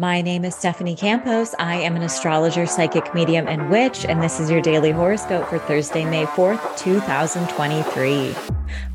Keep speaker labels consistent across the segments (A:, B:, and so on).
A: My name is Stephanie Campos. I am an astrologer, psychic medium, and witch, and this is your daily horoscope for Thursday, May 4th, 2023.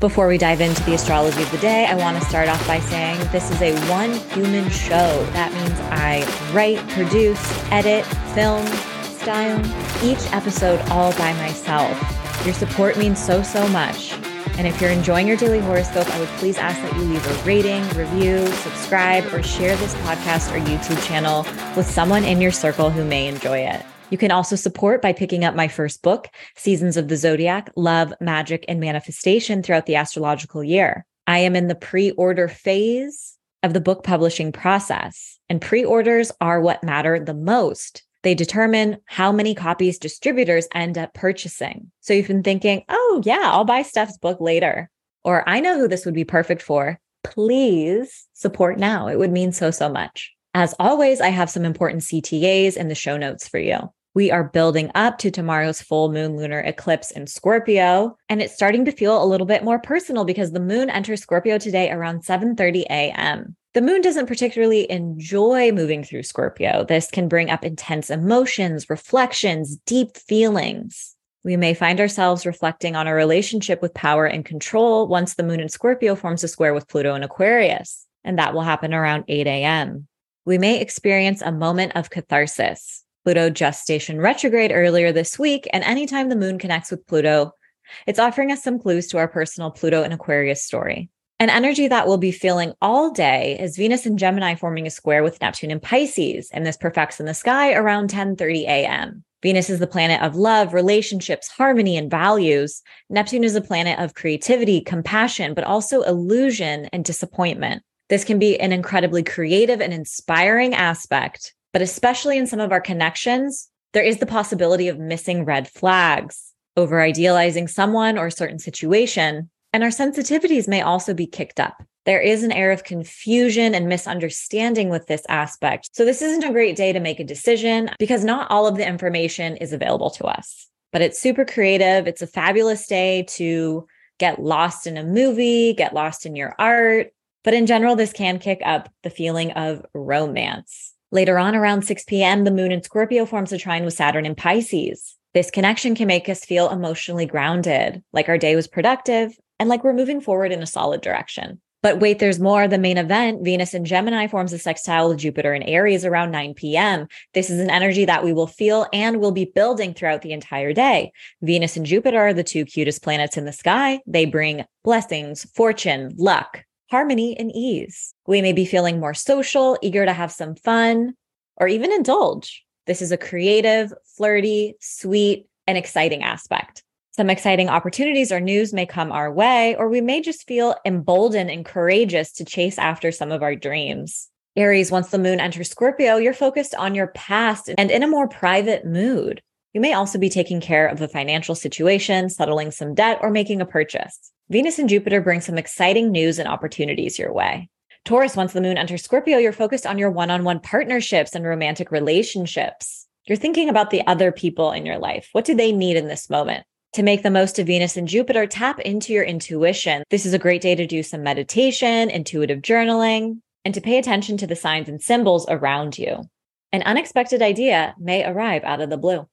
A: Before we dive into the astrology of the day, I want to start off by saying this is a one human show. That means I write, produce, edit, film, style each episode all by myself. Your support means so, so much. And if you're enjoying your daily horoscope, I would please ask that you leave a rating, review, subscribe, or share this podcast or YouTube channel with someone in your circle who may enjoy it. You can also support by picking up my first book, Seasons of the Zodiac Love, Magick, and Manifestation throughout the astrological year. I am in the pre order phase of the book publishing process, and pre orders are what matter the most they determine how many copies distributors end up purchasing. So you've been thinking, oh, yeah, I'll buy Steph's book later. Or I know who this would be perfect for. Please support now. It would mean so, so much. As always, I have some important CTAs in the show notes for you. We are building up to tomorrow's full moon lunar eclipse in Scorpio, and it's starting to feel a little bit more personal because the moon enters Scorpio today around 7:30 a.m. The moon doesn't particularly enjoy moving through Scorpio. This can bring up intense emotions, reflections, deep feelings. We may find ourselves reflecting on our relationship with power and control once the moon in Scorpio forms a square with Pluto in Aquarius, and that will happen around 8 a.m. We may experience a moment of catharsis. Pluto just stationed retrograde earlier this week, and anytime the moon connects with Pluto, it's offering us some clues to our personal Pluto and Aquarius story. An energy that we'll be feeling all day is Venus and Gemini forming a square with Neptune and Pisces, and this perfects in the sky around 10:30 a.m. Venus is the planet of love, relationships, harmony, and values. Neptune is a planet of creativity, compassion, but also illusion and disappointment. This can be an incredibly creative and inspiring aspect, but especially in some of our connections, there is the possibility of missing red flags, over idealizing someone or a certain situation, and our sensitivities may also be kicked up. There is an air of confusion and misunderstanding with this aspect. So, this isn't a great day to make a decision because not all of the information is available to us. But it's super creative. It's a fabulous day to get lost in a movie, get lost in your art. But in general, this can kick up the feeling of romance. Later on, around 6 p.m., the moon in Scorpio forms a trine with Saturn in Pisces. This connection can make us feel emotionally grounded, like our day was productive and like we're moving forward in a solid direction. But wait, there's more. The main event, Venus in Gemini forms a sextile with Jupiter in Aries around 9 p.m. This is an energy that we will feel and will be building throughout the entire day. Venus and Jupiter are the two cutest planets in the sky. They bring blessings, fortune, luck, harmony, and ease. We may be feeling more social, eager to have some fun, or even indulge. This is a creative, flirty, sweet, and exciting aspect. Some exciting opportunities or news may come our way, or we may just feel emboldened and courageous to chase after some of our dreams. Aries, once the moon enters Scorpio, you're focused on your past and in a more private mood. You may also be taking care of a financial situation, settling some debt, or making a purchase. Venus and Jupiter bring some exciting news and opportunities your way. Taurus, once the moon enters Scorpio, you're focused on your one on one partnerships and romantic relationships. You're thinking about the other people in your life. What do they need in this moment? To make the most of Venus and Jupiter, tap into your intuition. This is a great day to do some meditation, intuitive journaling, and to pay attention to the signs and symbols around you. An unexpected idea may arrive out of the blue.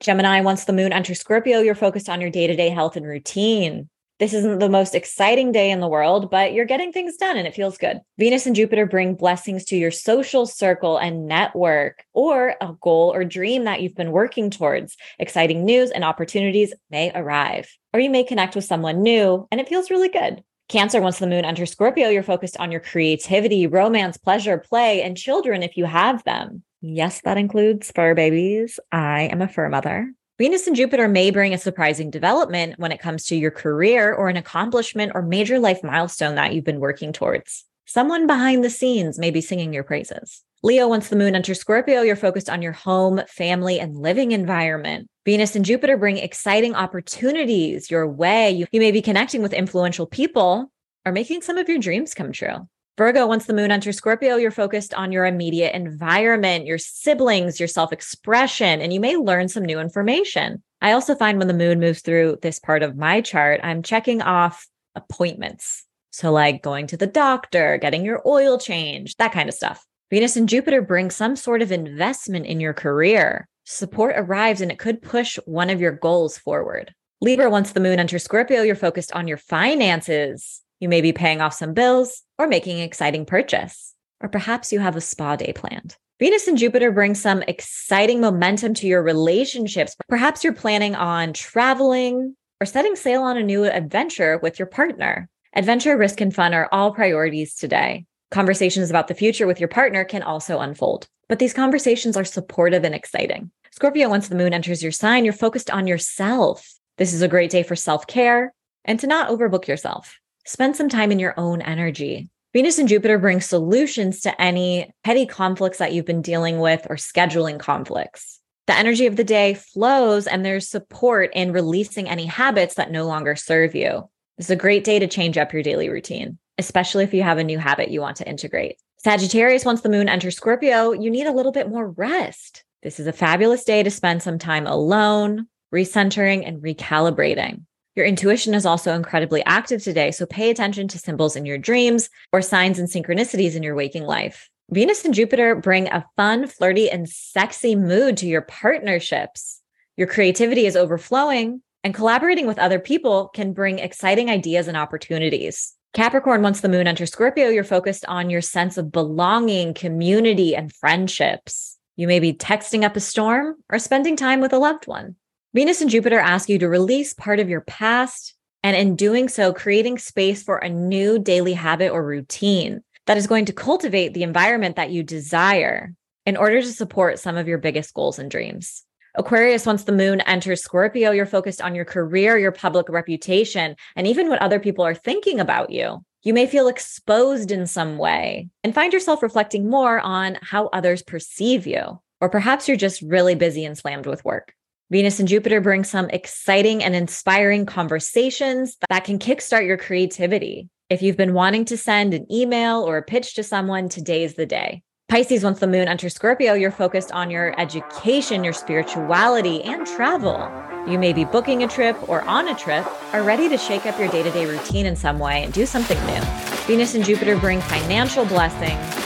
A: Gemini, once the moon enters Scorpio, you're focused on your day to day health and routine. This isn't the most exciting day in the world, but you're getting things done and it feels good. Venus and Jupiter bring blessings to your social circle and network or a goal or dream that you've been working towards. Exciting news and opportunities may arrive, or you may connect with someone new and it feels really good. Cancer, once the moon enters Scorpio, you're focused on your creativity, romance, pleasure, play, and children if you have them. Yes, that includes fur babies. I am a fur mother. Venus and Jupiter may bring a surprising development when it comes to your career or an accomplishment or major life milestone that you've been working towards. Someone behind the scenes may be singing your praises. Leo, once the moon enters Scorpio, you're focused on your home, family, and living environment. Venus and Jupiter bring exciting opportunities your way. You, you may be connecting with influential people or making some of your dreams come true. Virgo, once the moon enters Scorpio, you're focused on your immediate environment, your siblings, your self expression, and you may learn some new information. I also find when the moon moves through this part of my chart, I'm checking off appointments. So, like going to the doctor, getting your oil changed, that kind of stuff. Venus and Jupiter bring some sort of investment in your career. Support arrives and it could push one of your goals forward. Libra, once the moon enters Scorpio, you're focused on your finances. You may be paying off some bills or making an exciting purchase, or perhaps you have a spa day planned. Venus and Jupiter bring some exciting momentum to your relationships. Perhaps you're planning on traveling or setting sail on a new adventure with your partner. Adventure, risk, and fun are all priorities today. Conversations about the future with your partner can also unfold, but these conversations are supportive and exciting. Scorpio, once the moon enters your sign, you're focused on yourself. This is a great day for self care and to not overbook yourself. Spend some time in your own energy. Venus and Jupiter bring solutions to any petty conflicts that you've been dealing with or scheduling conflicts. The energy of the day flows and there's support in releasing any habits that no longer serve you. This is a great day to change up your daily routine, especially if you have a new habit you want to integrate. Sagittarius, once the moon enters Scorpio, you need a little bit more rest. This is a fabulous day to spend some time alone, recentering, and recalibrating. Your intuition is also incredibly active today, so pay attention to symbols in your dreams or signs and synchronicities in your waking life. Venus and Jupiter bring a fun, flirty, and sexy mood to your partnerships. Your creativity is overflowing, and collaborating with other people can bring exciting ideas and opportunities. Capricorn, once the moon enters Scorpio, you're focused on your sense of belonging, community, and friendships. You may be texting up a storm or spending time with a loved one. Venus and Jupiter ask you to release part of your past, and in doing so, creating space for a new daily habit or routine that is going to cultivate the environment that you desire in order to support some of your biggest goals and dreams. Aquarius, once the moon enters Scorpio, you're focused on your career, your public reputation, and even what other people are thinking about you. You may feel exposed in some way and find yourself reflecting more on how others perceive you. Or perhaps you're just really busy and slammed with work. Venus and Jupiter bring some exciting and inspiring conversations that can kickstart your creativity. If you've been wanting to send an email or a pitch to someone, today's the day. Pisces, once the moon enters Scorpio, you're focused on your education, your spirituality, and travel. You may be booking a trip or on a trip, are ready to shake up your day to day routine in some way and do something new. Venus and Jupiter bring financial blessings